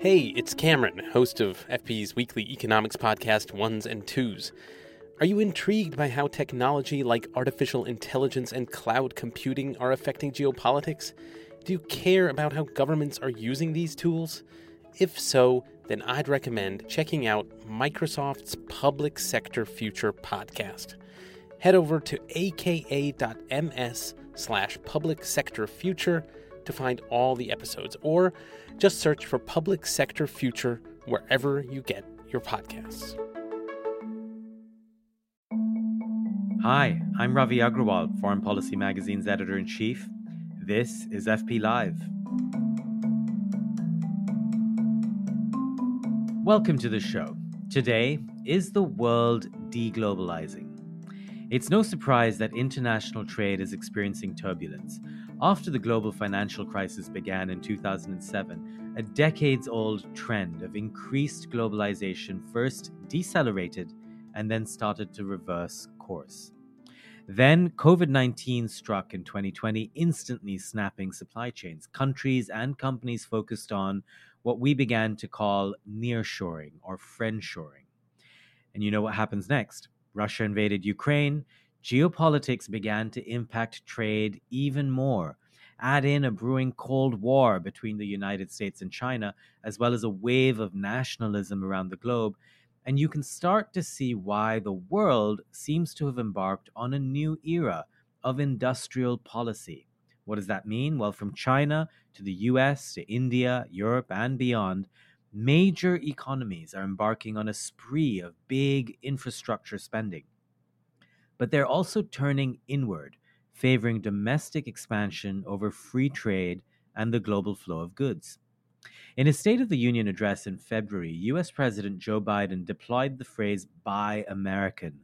Hey, it's Cameron, host of FP's weekly economics podcast, Ones and Twos. Are you intrigued by how technology like artificial intelligence and cloud computing are affecting geopolitics? Do you care about how governments are using these tools? If so, then I'd recommend checking out Microsoft's Public Sector Future podcast. Head over to aka.ms slash public sector future to find all the episodes, or just search for Public Sector Future wherever you get your podcasts. Hi, I'm Ravi Agrawal, Foreign Policy Magazine's editor in chief. This is FP Live. Welcome to the show. Today, is the world deglobalizing? It's no surprise that international trade is experiencing turbulence. After the global financial crisis began in 2007, a decades old trend of increased globalization first decelerated and then started to reverse course. Then COVID 19 struck in 2020, instantly snapping supply chains. Countries and companies focused on what we began to call nearshoring or friendshoring. And you know what happens next? Russia invaded Ukraine, geopolitics began to impact trade even more. Add in a brewing Cold War between the United States and China, as well as a wave of nationalism around the globe, and you can start to see why the world seems to have embarked on a new era of industrial policy. What does that mean? Well, from China to the US to India, Europe, and beyond, major economies are embarking on a spree of big infrastructure spending but they're also turning inward, favoring domestic expansion over free trade and the global flow of goods. In his State of the Union address in February, US President Joe Biden deployed the phrase Buy American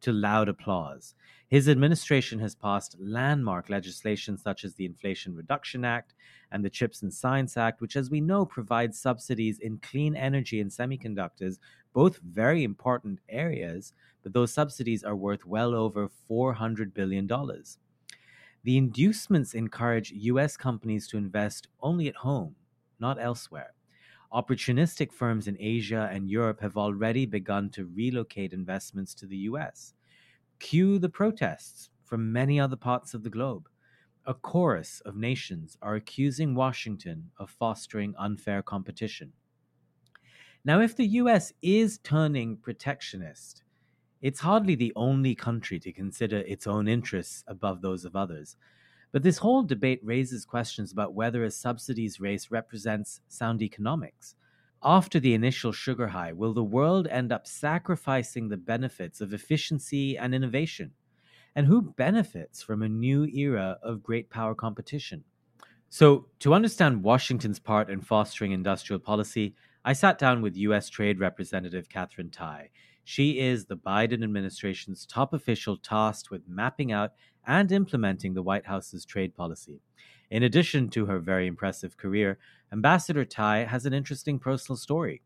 to loud applause. His administration has passed landmark legislation such as the Inflation Reduction Act and the CHIPS and Science Act, which, as we know, provides subsidies in clean energy and semiconductors, both very important areas, those subsidies are worth well over $400 billion. The inducements encourage US companies to invest only at home, not elsewhere. Opportunistic firms in Asia and Europe have already begun to relocate investments to the US. Cue the protests from many other parts of the globe. A chorus of nations are accusing Washington of fostering unfair competition. Now, if the US is turning protectionist, it's hardly the only country to consider its own interests above those of others. But this whole debate raises questions about whether a subsidies race represents sound economics. After the initial sugar high, will the world end up sacrificing the benefits of efficiency and innovation? And who benefits from a new era of great power competition? So, to understand Washington's part in fostering industrial policy, I sat down with U.S. Trade Representative Katherine Tai. She is the Biden administration's top official tasked with mapping out and implementing the White House's trade policy. In addition to her very impressive career, Ambassador Tai has an interesting personal story.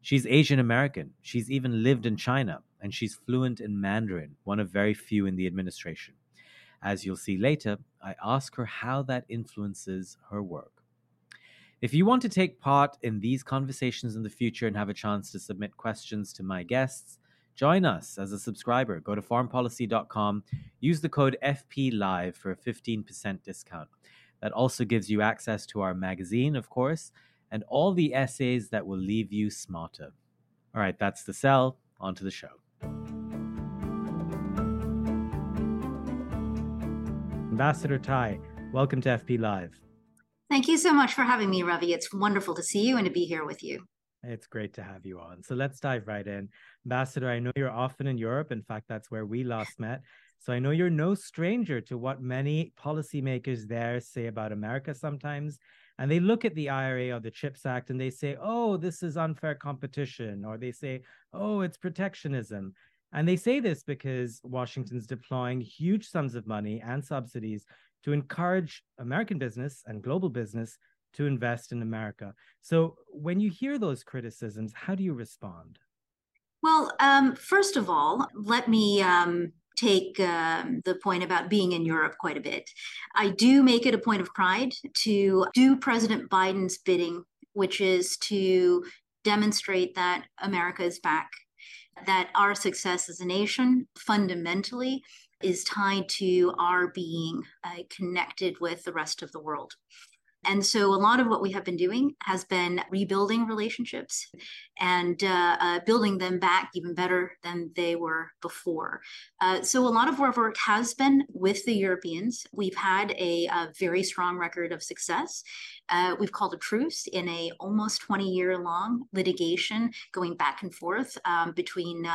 She's Asian American, she's even lived in China, and she's fluent in Mandarin, one of very few in the administration. As you'll see later, I ask her how that influences her work. If you want to take part in these conversations in the future and have a chance to submit questions to my guests, Join us as a subscriber. Go to foreignpolicy.com, use the code FPLive for a 15% discount. That also gives you access to our magazine, of course, and all the essays that will leave you smarter. All right, that's the sell. On to the show. Ambassador Tai, welcome to FP Live. Thank you so much for having me, Ravi. It's wonderful to see you and to be here with you. It's great to have you on. So let's dive right in. Ambassador, I know you're often in Europe. In fact, that's where we last met. So I know you're no stranger to what many policymakers there say about America sometimes. And they look at the IRA or the CHIPS Act and they say, oh, this is unfair competition, or they say, oh, it's protectionism. And they say this because Washington's deploying huge sums of money and subsidies to encourage American business and global business to invest in America. So when you hear those criticisms, how do you respond? Well, um, first of all, let me um, take um, the point about being in Europe quite a bit. I do make it a point of pride to do President Biden's bidding which is to demonstrate that America is back, that our success as a nation fundamentally is tied to our being uh, connected with the rest of the world. And so, a lot of what we have been doing has been rebuilding relationships and uh, uh, building them back even better than they were before. Uh, so, a lot of our work has been with the Europeans. We've had a, a very strong record of success. Uh, we've called a truce in a almost 20 year long litigation going back and forth um, between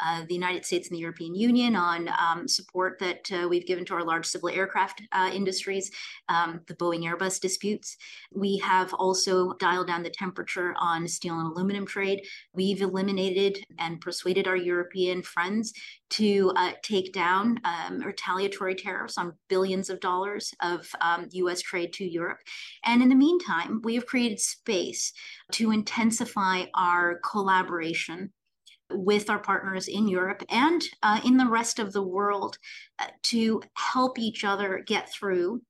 uh, the United States and the European Union on um, support that uh, we've given to our large civil aircraft uh, industries, um, the Boeing Airbus disputes. We have also dialed down the temperature on steel and aluminum trade. We've eliminated and persuaded our European friends to uh, take down um, retaliatory tariffs on billions of dollars of um, US trade to Europe. And in the meantime, we have created space to intensify our collaboration with our partners in Europe and uh, in the rest of the world uh, to help each other get through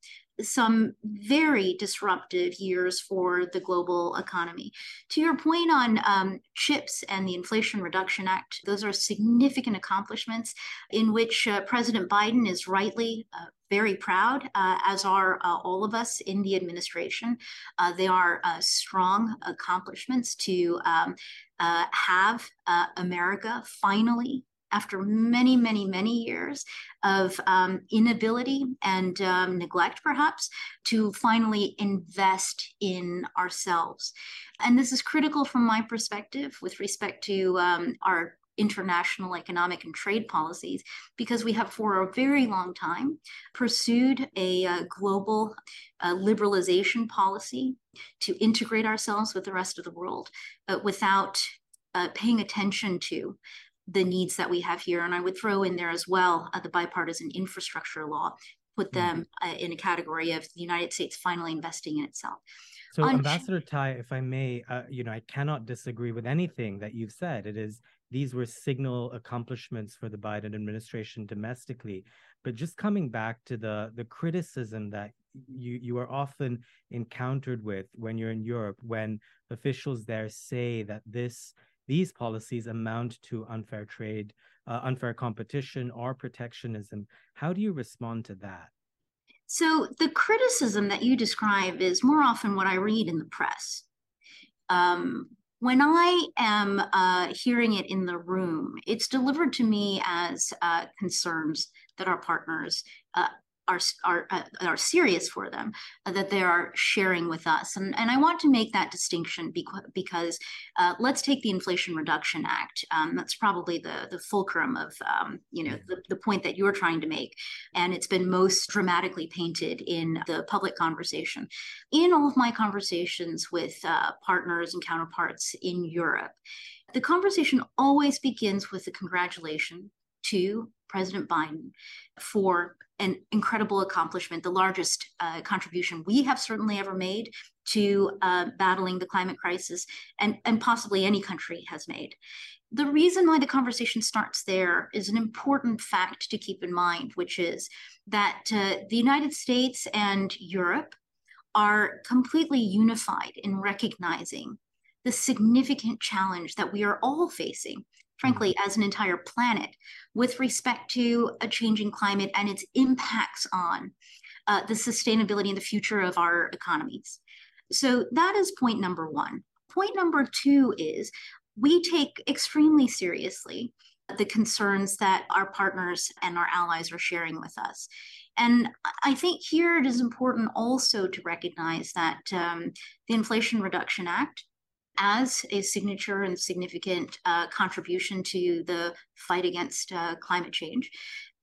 some very disruptive years for the global economy. To your point on um, CHIPS and the Inflation Reduction Act, those are significant accomplishments in which uh, President Biden is rightly uh, very proud, uh, as are uh, all of us in the administration. Uh, they are uh, strong accomplishments to um, have America finally after many, many, many years of um, inability and um, neglect, perhaps, to finally invest in ourselves. And this is critical from my perspective with respect to um, our international economic and trade policies because we have for a very long time pursued a uh, global uh, liberalization policy to integrate ourselves with the rest of the world uh, without uh, paying attention to the needs that we have here. And I would throw in there as well uh, the bipartisan infrastructure law, put mm-hmm. them uh, in a category of the United States finally investing in itself. So. Ambassador Tai, if I may, uh, you know, I cannot disagree with anything that you've said. It is these were signal accomplishments for the Biden administration domestically. But just coming back to the the criticism that you you are often encountered with when you're in Europe, when officials there say that this these policies amount to unfair trade, uh, unfair competition, or protectionism. How do you respond to that? So, the criticism that you describe is more often what I read in the press. Um, when I am uh, hearing it in the room, it's delivered to me as uh, concerns that our partners uh, are are uh, are serious for them uh, that they are sharing with us. And and I want to make that distinction because because uh, let's take the Inflation Reduction Act. Um, that's probably the the fulcrum of um, you know the, the point that you're trying to make. And it's been most dramatically painted in the public conversation. In all of my conversations with uh, partners and counterparts in Europe the conversation always begins with a congratulation to President Biden for an incredible accomplishment, the largest uh, contribution we have certainly ever made to uh, battling the climate crisis, and, and possibly any country has made. The reason why the conversation starts there is an important fact to keep in mind, which is that uh, the United States and Europe are completely unified in recognizing the significant challenge that we are all facing frankly, mm-hmm. as an entire planet with respect to a changing climate and its impacts on uh, the sustainability and the future of our economies. So that is point number one. Point number two is we take extremely seriously the concerns that our partners and our allies are sharing with us. And I think here it is important also to recognize that um, the Inflation Reduction Act as a signature and significant uh, contribution to the fight against uh, climate change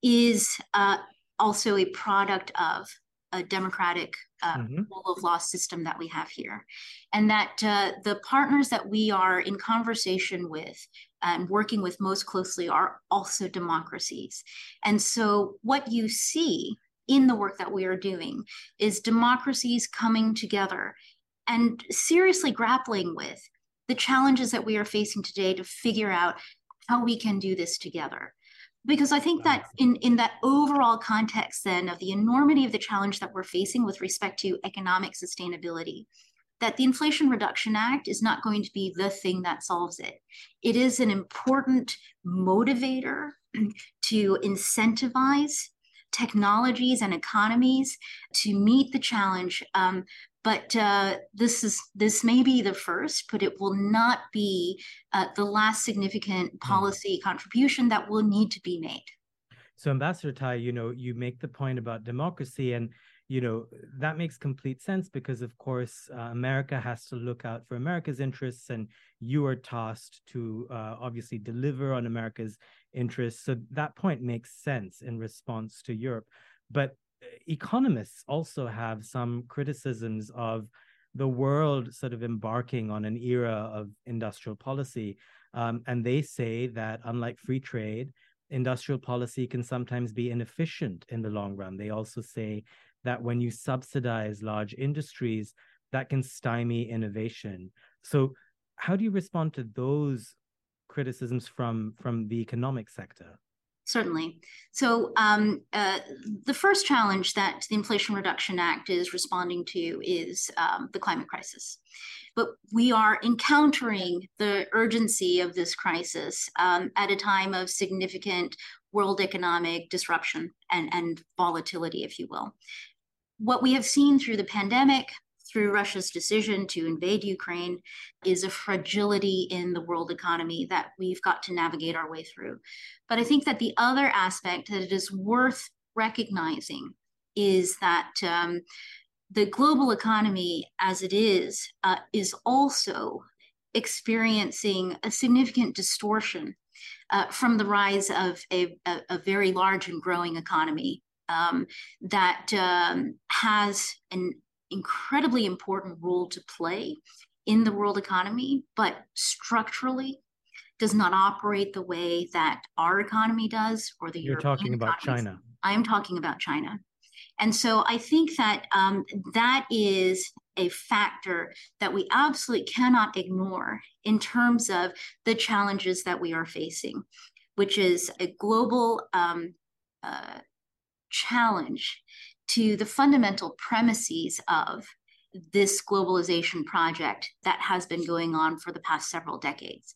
is uh, also a product of a democratic uh, mm-hmm. rule of law system that we have here. And that uh, the partners that we are in conversation with and working with most closely are also democracies. And so, what you see in the work that we are doing is democracies coming together and seriously grappling with the challenges that we are facing today to figure out how we can do this together because i think that in in that overall context then of the enormity of the challenge that we're facing with respect to economic sustainability that the Inflation Reduction Act is not going to be the thing that solves it. It is an important motivator to incentivize technologies and economies to meet the challenge. Um, but uh, this is this may be the first, but it will not be uh, the last significant hmm. policy contribution that will need to be made. So, Ambassador Tai, you know, you make the point about democracy, and you know that makes complete sense because, of course, uh, America has to look out for America's interests, and you are tasked to uh, obviously deliver on America's interests. So that point makes sense in response to Europe, but economists also have some criticisms of the world sort of embarking on an era of industrial policy. Um, and they say that unlike free trade, industrial policy can sometimes be inefficient in the long run. They also say that when you subsidize large industries, that can stymie innovation. So, how do you respond to those criticisms from from the economic sector? Certainly. So, um, uh, the first challenge that the Inflation Reduction Act is responding to is um, the climate crisis. But we are encountering the urgency of this crisis um, at a time of significant world economic disruption and, and volatility, if you will. What we have seen through the pandemic, through Russia's decision to invade Ukraine is a fragility in the world economy that we've got to navigate our way through. But I think that the other aspect that it is worth recognizing is that um, the global economy as it is uh, is also experiencing a significant distortion uh, from the rise of a, a, a, very large and growing economy um, that um, has an incredibly important role to play in the world economy, but structurally does not operate the way that our economy does or the You're European talking about economies. China. I am talking about China. And so I think that um, that is a factor that we absolutely cannot ignore in terms of the challenges that we are facing, which is a global um, uh, challenge to the fundamental premises of this globalization project that has been going on for the past several decades.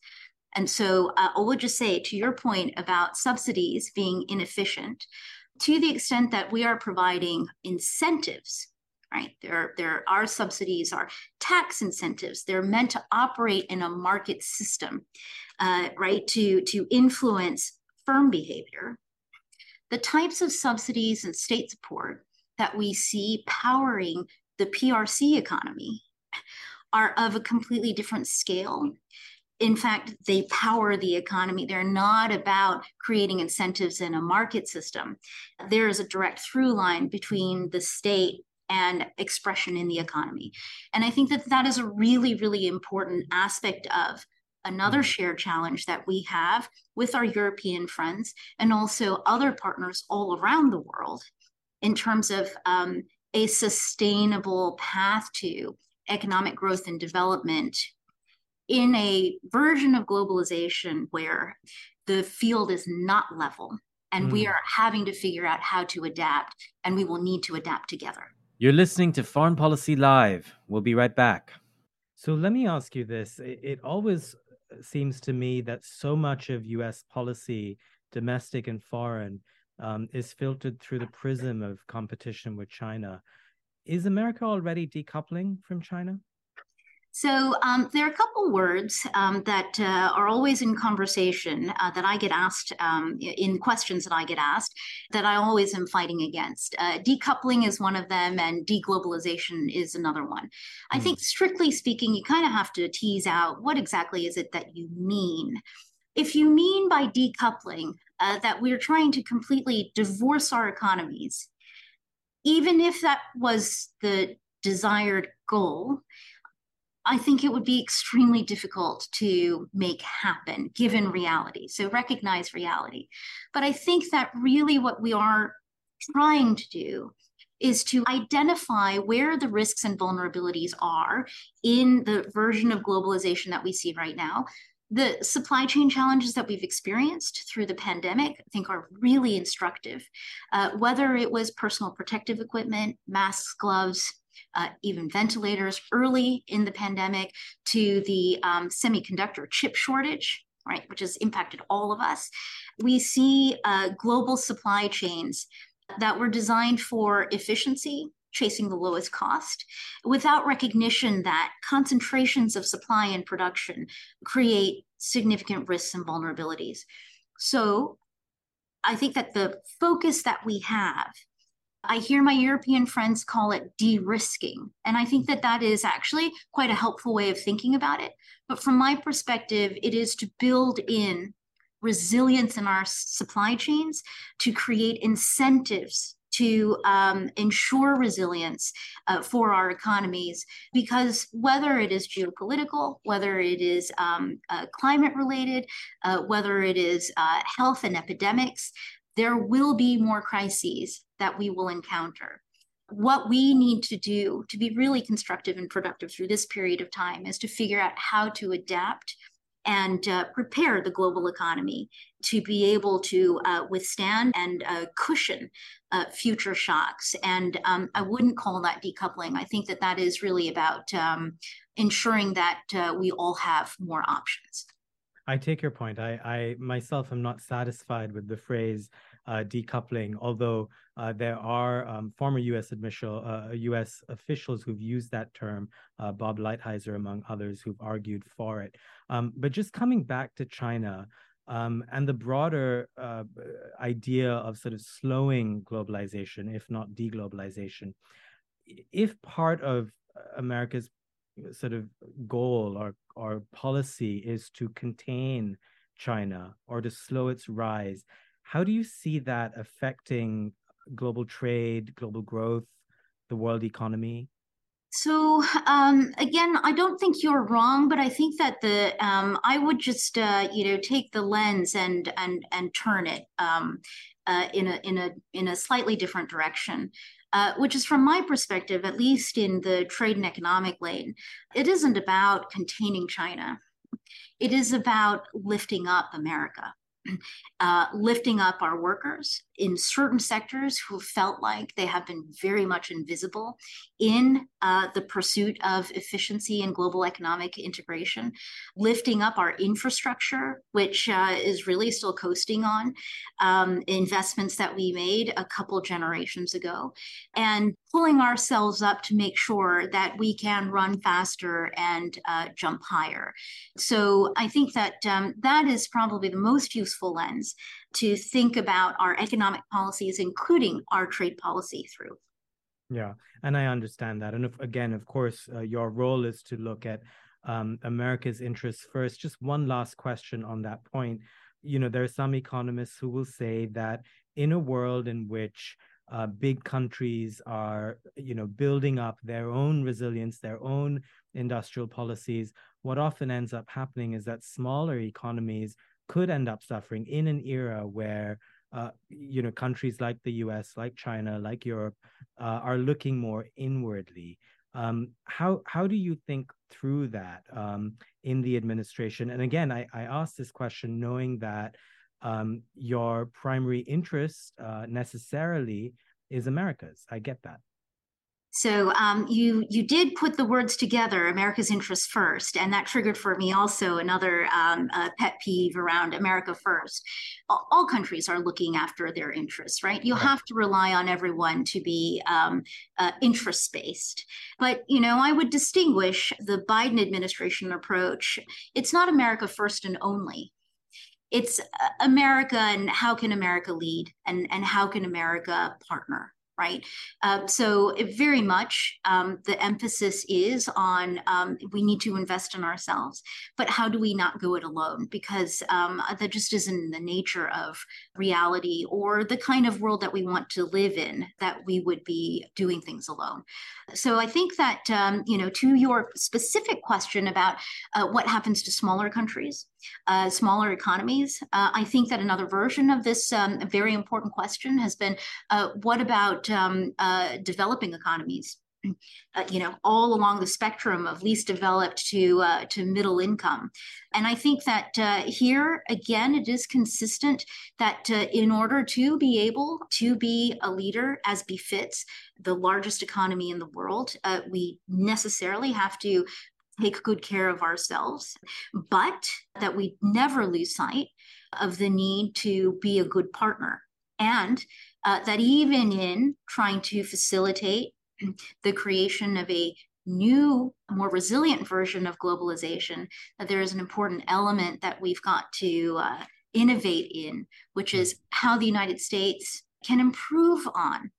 And so uh, I would just say to your point about subsidies being inefficient, to the extent that we are providing incentives, right? There, there are subsidies, are tax incentives. They're meant to operate in a market system, uh, right? To, to influence firm behavior. The types of subsidies and state support that we see powering the PRC economy are of a completely different scale. In fact, they power the economy. They're not about creating incentives in a market system. There is a direct through line between the state and expression in the economy. And I think that that is a really, really important aspect of another mm-hmm. shared challenge that we have with our European friends and also other partners all around the world in terms of um, a sustainable path to economic growth and development in a version of globalization where the field is not level and mm. we are having to figure out how to adapt and we will need to adapt together. You're listening to Foreign Policy Live. We'll be right back. So let me ask you this. It, it always seems to me that so much of US policy, domestic and foreign, um, is filtered through the prism of competition with China. Is America already decoupling from China? So um, there are a couple words um, that uh, are always in conversation uh, that I get asked um, in questions that I get asked that I always am fighting against. Uh, decoupling is one of them, and deglobalization is another one. Mm. I hmm. think, strictly speaking, you kind of have to tease out what exactly is it that you mean. If you mean by decoupling uh, that we're trying to completely divorce our economies, even if that was the desired goal, I think it would be extremely difficult to make happen given reality. So recognize reality. But I think that really what we are trying to do is to identify where the risks and vulnerabilities are in the version of globalization that we see right now the supply chain challenges that we've experienced through the pandemic, I think, are really instructive. Uh, whether it was personal protective equipment, masks, gloves, uh, even ventilators early in the pandemic, to the um, semiconductor chip shortage, right, which has impacted all of us. We see uh, global supply chains that were designed for efficiency, chasing the lowest cost, without recognition that concentrations of supply and production create significant risks and vulnerabilities. So I think that the focus that we have I hear my European friends call it de risking. And I think that that is actually quite a helpful way of thinking about it. But from my perspective, it is to build in resilience in our supply chains to create incentives to um, ensure resilience uh, for our economies because whether it is geopolitical, whether it is um, uh, climate related, uh, whether it is uh, health and epidemics, there will be more crises that we will encounter. What we need to do to be really constructive and productive through this period of time is to figure out how to adapt and uh, prepare the global economy to be able to uh, withstand and uh, cushion uh, future shocks. And um, I wouldn't call that decoupling. I think that that is really about um, ensuring that uh, we all have more options. I take your point. I, I myself am not satisfied with the phrase uh, decoupling, although uh, there are um, former U.S. Uh, U.S. officials who've used that term, uh, Bob Lighthizer among others, who've argued for it. Um, but just coming back to China um, and the broader uh, idea of sort of slowing globalization, if not deglobalization, if part of America's sort of goal or or policy is to contain China or to slow its rise, how do you see that affecting global trade, global growth, the world economy? So um, again, I don't think you're wrong, but I think that the um, I would just uh, you know take the lens and and and turn it um, uh, in a in a in a slightly different direction. Uh, which is from my perspective, at least in the trade and economic lane, it isn't about containing China. It is about lifting up America uh, lifting up our workers in certain sectors who felt like they have been very much invisible in uh, the pursuit of efficiency and global economic integration, lifting up our infrastructure, which uh, is really still coasting on um, investments that we made a couple generations ago, and pulling ourselves up to make sure that we can run faster and uh, jump higher. So I think that um, that is probably the most useful lens to think about our economic policies, including our trade policy through. Yeah, and I understand that. And if, again, of course, uh, your role is to look at um, America's interests first. Just one last question on that point. You know, there are some economists who will say that in a world in which uh, big countries are, you know, building up their own resilience, their own industrial policies, what often ends up happening is that smaller economies could end up suffering in an era where uh, you know countries like the U.S., like China, like Europe, uh, are looking more inwardly. Um, how how do you think through that um, in the administration? And again, I, I ask this question knowing that um, your primary interest uh, necessarily is America's. I get that. So um, you you did put the words together, America's interests first, and that triggered for me also another um, uh, pet peeve around America first. All, all, countries are looking after their interests, right? You have to rely on everyone to be um, uh, interest based. But you know, I would distinguish the Biden administration approach. It's not America first and only it's uh, America and how can America lead and, and how can America partner right? Um, so very much um, the emphasis is on um, we need to invest in ourselves, but how do we not go it alone? Because um, that just isn't the nature of reality or the kind of world that we want to live in that we would be doing things alone. So I think that, um, you know, to your specific question about uh, what happens to smaller countries, uh, smaller economies. Uh, I think that another version of this um, very important question has been uh, what about um, uh, developing economies? uh, you know, all along the spectrum of least developed to uh, to middle income. And I think that uh, here again, it is consistent that uh, in order to be able to be a leader as befits the largest economy in the world, uh, we necessarily have to take good care of ourselves, but that we never lose sight of the need to be a good partner. And uh, that even in trying to facilitate the creation of a new, more resilient version of globalization, that there is an important element that we've got to uh, innovate in, which is how the United States can improve on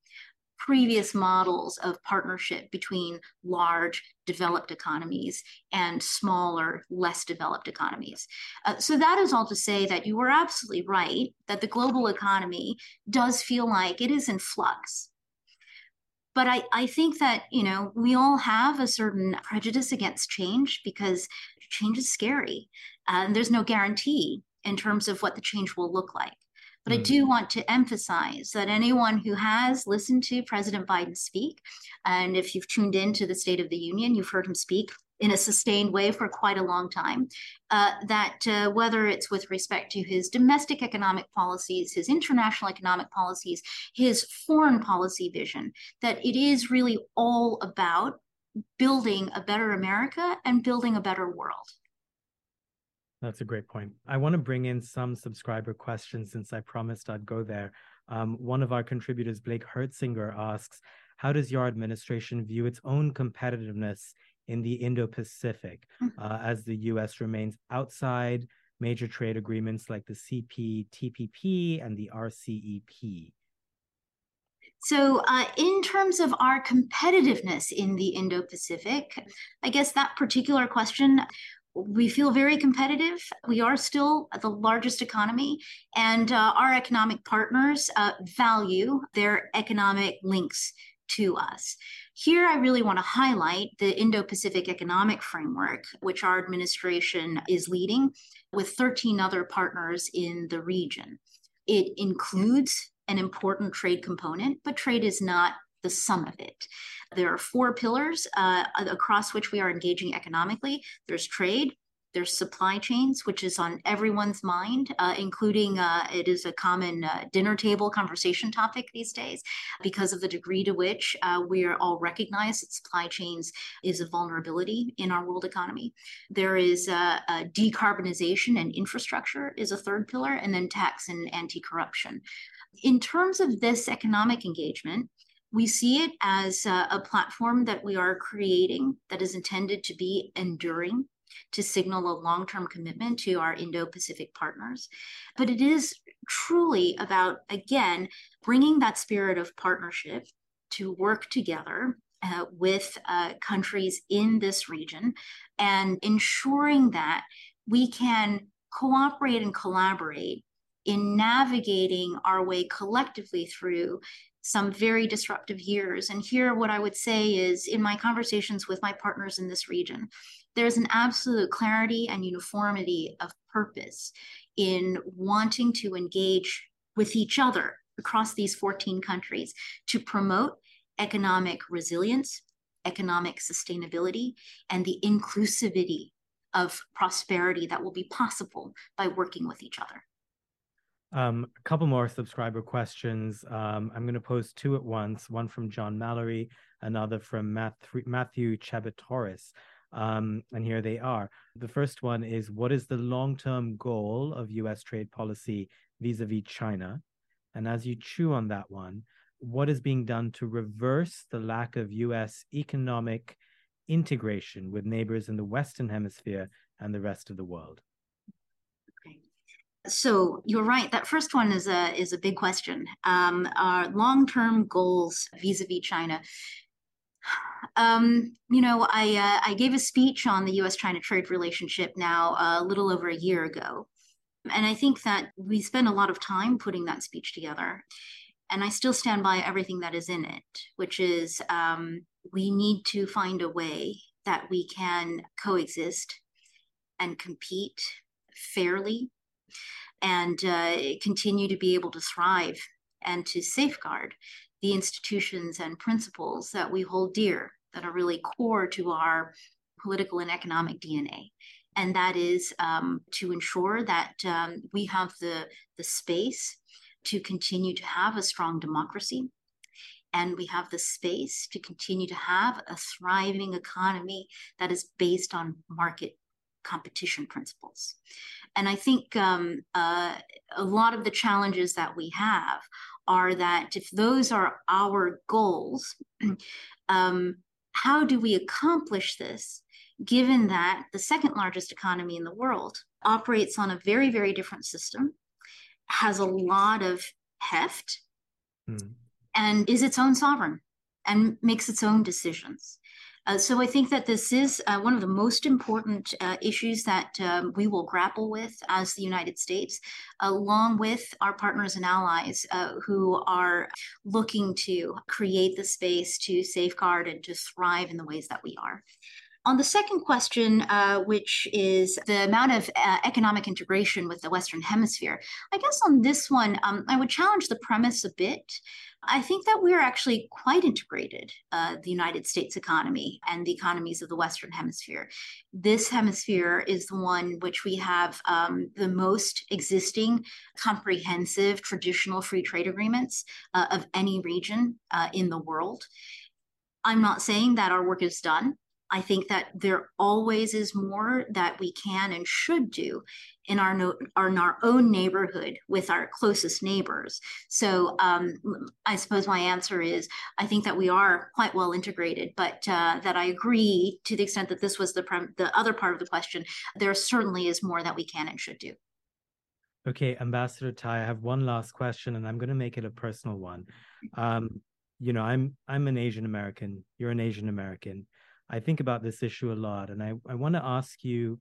previous models of partnership between large developed economies and smaller, less developed economies. Uh, so, that is all to say that you were absolutely right that the global economy does feel like it is in flux but I, I think that you know we all have a certain prejudice against change because change is scary and there's no guarantee in terms of what the change will look like but mm. I do want to emphasize that anyone who has listened to President Biden speak, and if you've tuned in to the State of the Union, you've heard him speak in a sustained way for quite a long time. Uh, that uh, whether it's with respect to his domestic economic policies, his international economic policies, his foreign policy vision, that it is really all about building a better America and building a better world. That's a great point. I want to bring in some subscriber questions since I promised I'd go there. Um, one of our contributors, Blake Herzinger, asks How does your administration view its own competitiveness in the Indo Pacific mm-hmm. uh, as the US remains outside major trade agreements like the CPTPP and the RCEP? So, uh, in terms of our competitiveness in the Indo Pacific, I guess that particular question, we feel very competitive. We are still the largest economy, and uh, our economic partners uh, value their economic links to us. Here, I really want to highlight the Indo Pacific Economic Framework, which our administration is leading with 13 other partners in the region. It includes an important trade component, but trade is not the sum of it. There are four pillars uh, across which we are engaging economically there's trade, there's supply chains, which is on everyone's mind, uh, including uh, it is a common uh, dinner table conversation topic these days because of the degree to which uh, we are all recognize that supply chains is a vulnerability in our world economy. There is uh, decarbonization and infrastructure is a third pillar, and then tax and anti-corruption. In terms of this economic engagement, we see it as a platform that we are creating that is intended to be enduring to signal a long term commitment to our Indo Pacific partners. But it is truly about, again, bringing that spirit of partnership to work together uh, with uh, countries in this region and ensuring that we can cooperate and collaborate in navigating our way collectively through some very disruptive years. And here, what I would say is in my conversations with my partners in this region, there's an absolute clarity and uniformity of purpose in wanting to engage with each other across these 14 countries to promote economic resilience, economic sustainability, and the inclusivity of prosperity that will be possible by working with each other. Um, a couple more subscriber questions. Um, I'm going to pose two at once one from John Mallory, another from Matthew, Matthew. Um, and here they are. The first one is What is the long term goal of US trade policy vis a vis China? And as you chew on that one, what is being done to reverse the lack of US economic integration with neighbors in the Western Hemisphere and the rest of the world? So you're right. That first one is a is a big question. Um, our long term goals vis a vis China. Um, you know, I uh, I gave a speech on the U.S.-China trade relationship now uh, a little over a year ago, and I think that we spent a lot of time putting that speech together, and I still stand by everything that is in it, which is um, we need to find a way that we can coexist and compete fairly and uh, continue to be able to thrive and to safeguard the institutions and principles that we hold dear, that are really core to our political and economic DNA. And that is um, to ensure that um, we have the, the space to continue to have a strong democracy. And we have the space to continue to have a thriving economy that is based on market competition principles. And I think um, uh, a lot of the challenges that we have are that if those are our goals, um, how do we accomplish this given that the second largest economy in the world operates on a very, very different system, has a lot of heft, mm. and is its own sovereign and makes its own decisions. Uh, so I think that this is uh, one of the most important uh, issues that um, we will grapple with as the United States, along with our partners and allies uh, who are looking to create the space to safeguard and to thrive in the ways that we are. On the second question, uh, which is the amount of uh, economic integration with the Western Hemisphere, I guess on this one, um, I would challenge the premise a bit. I think that we're actually quite integrated, uh, the United States economy and the economies of the Western Hemisphere. This hemisphere is the one which we have um, the most existing, comprehensive, traditional free trade agreements uh, of any region uh, in the world. I'm not saying that our work is done. I think that there always is more that we can and should do in our, no, in our own neighborhood with our closest neighbors. So um, I suppose my answer is I think that we are quite well integrated, but uh, that I agree to the extent that this was the prem- the other part of the question. There certainly is more that we can and should do. Okay, Ambassador Tai, I have one last question, and I'm going to make it a personal one. Um, you know, I'm I'm an Asian American. You're an Asian American. I think about this issue a lot, and I, I want to ask you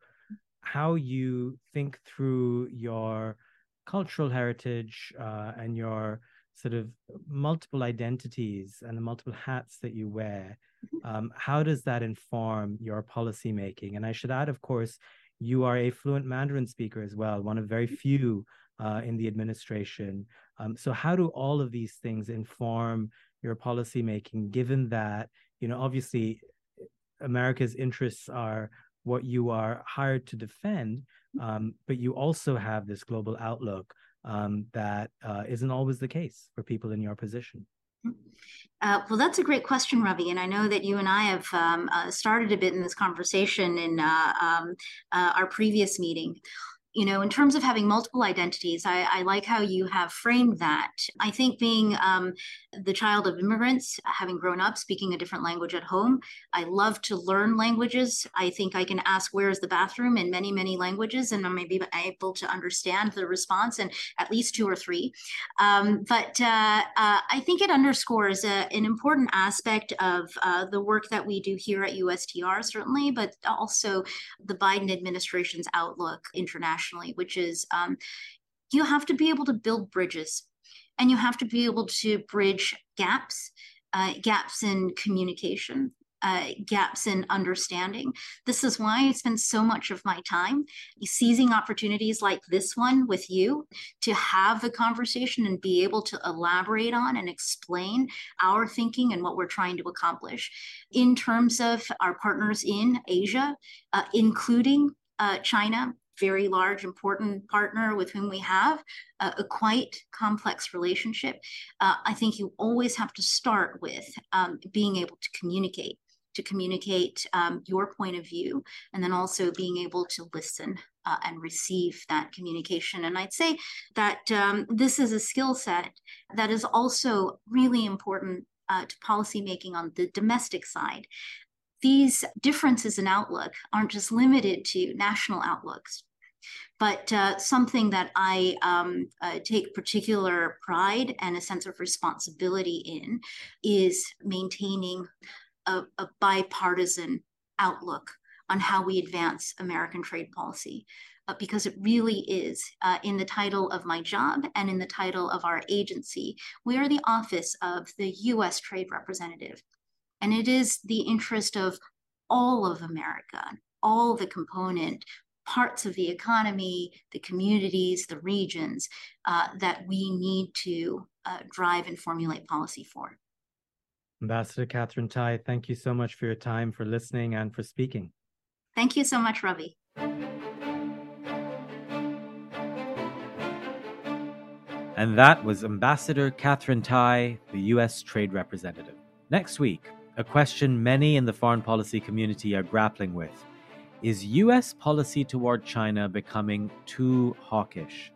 how you think through your cultural heritage uh, and your sort of multiple identities and the multiple hats that you wear. Mm-hmm. Um, how does that inform your policy making? And I should add, of course, you are a fluent Mandarin speaker as well, one of very mm-hmm. few uh, in the administration. Um, so, how do all of these things inform your policy making, given that, you know, obviously America's interests are what you are hired to defend, um, but you also have this global outlook um, that uh, not always the case for people in your position. Uh, well, that's a great question, Ravi. And I know that you and I have um, uh, started a bit in this conversation in uh, um, uh, our previous meeting you know, in terms of having multiple identities, I, I like how you have framed that. I think being um, the child of immigrants, having grown up speaking a different language at home, I love to learn languages. I think I can ask, where is the bathroom in many, many languages, and I may be able to understand the response in at least two or three. Um, but uh, uh, I think it underscores a, uh, an important aspect of uh, the work that we do here at USTR, certainly, but also the Biden administration's outlook internationally internationally, which is um, you have to be able to build bridges and you have to be able to bridge gaps, uh, gaps in communication, uh, gaps in understanding. This is why I spend so much of my time seizing opportunities like this one with you to have the conversation and be able to elaborate on and explain our thinking and what we're trying to accomplish in terms of our partners in Asia, uh, including uh, China very large, important partner with whom we have a, quite complex relationship, uh, I think you always have to start with um, being able to communicate, to communicate um, your point of view, and then also being able to listen uh, and receive that communication. And I'd say that um, this is a skill set that is also really important uh, to policymaking on the domestic side these differences in outlook aren't just limited to national outlooks, but uh, something that I um, uh, take particular pride and a sense of responsibility in is maintaining a, a bipartisan outlook on how we advance American trade policy. Uh, because it really is uh, in the title of my job and in the title of our agency. We are the office of the US Trade Representative. And it is the interest of all of America, all the component parts of the economy, the communities, the regions uh, that we need to uh, drive and formulate policy for. Ambassador Katherine Tai, thank you so much for your time, for listening, and for speaking. Thank you so much, Ravi. And that was Ambassador Katherine Tai, the U.S. Trade Representative. Next week, a question many in the foreign policy community are grappling with is U.S. policy toward China becoming too hawkish?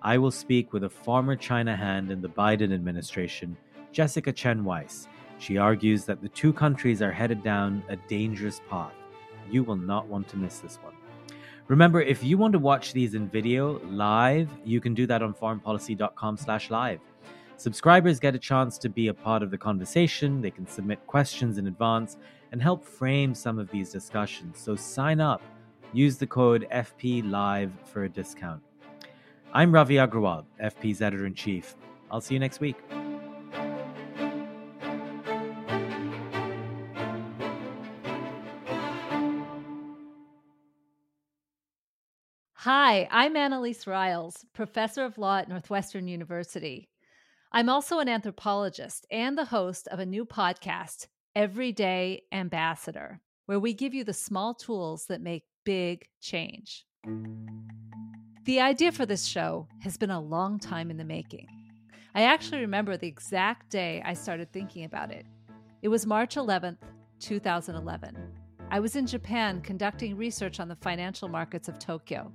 I will speak with a former China hand in the Biden administration, Jessica Chen Weiss. She argues that the two countries are headed down a dangerous path. You will not want to miss this one. Remember, if you want to watch these in video live, you can do that on foreignpolicy.com/live. Subscribers get a chance to be a part of the conversation. They can submit questions in advance and help frame some of these discussions. So sign up. Use the code FPLive for a discount. I'm Ravi Agrawal, FP's editor in chief. I'll see you next week. Hi, I'm Annelise Riles, professor of law at Northwestern University. I'm also an anthropologist and the host of a new podcast, Everyday Ambassador, where we give you the small tools that make big change. The idea for this show has been a long time in the making. I actually remember the exact day I started thinking about it. It was March 11th, 2011. I was in Japan conducting research on the financial markets of Tokyo.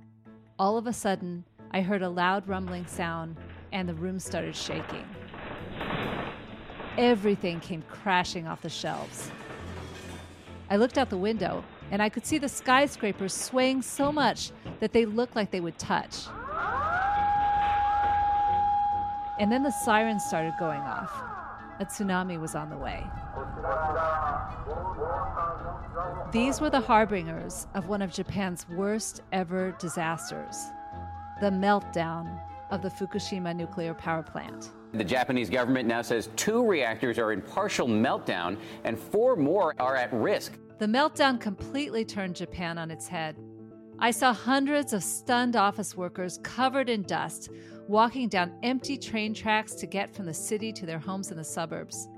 All of a sudden, I heard a loud rumbling sound and the room started shaking. Everything came crashing off the shelves. I looked out the window and I could see the skyscrapers swaying so much that they looked like they would touch. And then the sirens started going off. A tsunami was on the way. These were the harbingers of one of Japan's worst ever disasters the meltdown of the Fukushima nuclear power plant. The Japanese government now says two reactors are in partial meltdown and four more are at risk. The meltdown completely turned Japan on its head. I saw hundreds of stunned office workers covered in dust walking down empty train tracks to get from the city to their homes in the suburbs.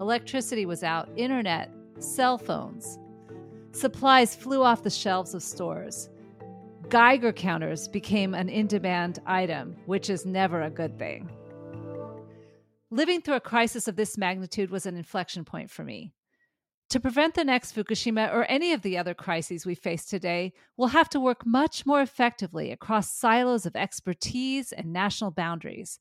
Electricity was out, internet, cell phones. Supplies flew off the shelves of stores. Geiger counters became an in demand item, which is never a good thing. Living through a crisis of this magnitude was an inflection point for me. To prevent the next Fukushima or any of the other crises we face today, we'll have to work much more effectively across silos of expertise and national boundaries.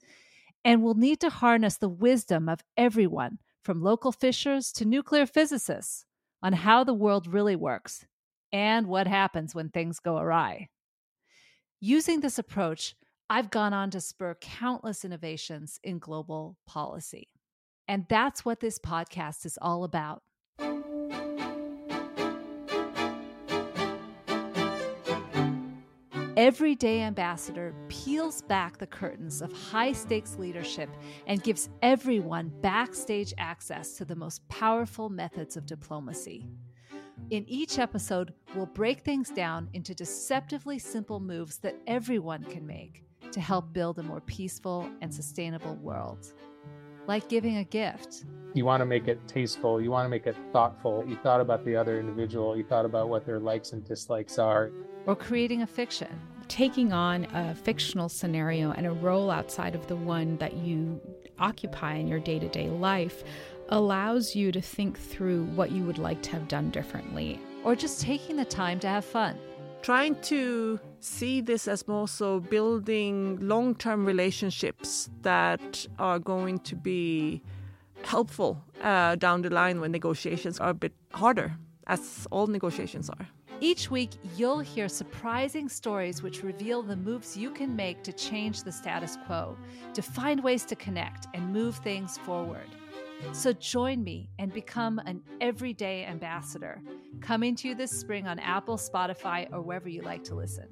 And we'll need to harness the wisdom of everyone, from local fishers to nuclear physicists on how the world really works and what happens when things go awry. Using this approach, I've gone on to spur countless innovations in global policy. And that's what this podcast is all about. Everyday Ambassador peels back the curtains of high stakes leadership and gives everyone backstage access to the most powerful methods of diplomacy. In each episode, we'll break things down into deceptively simple moves that everyone can make to help build a more peaceful and sustainable world. Like giving a gift. You want to make it tasteful, you want to make it thoughtful. You thought about the other individual, you thought about what their likes and dislikes are or creating a fiction. Taking on a fictional scenario and a role outside of the one that you occupy in your day to day life allows you to think through what you would like to have done differently. Or just taking the time to have fun. Trying to see this as more so building long term relationships that are going to be helpful uh, down the line when negotiations are a bit harder, as all negotiations are. Each week, you'll hear surprising stories which reveal the moves you can make to change the status quo, to find ways to connect and move things forward. So join me and become an everyday ambassador, coming to you this spring on Apple, Spotify, or wherever you like to listen.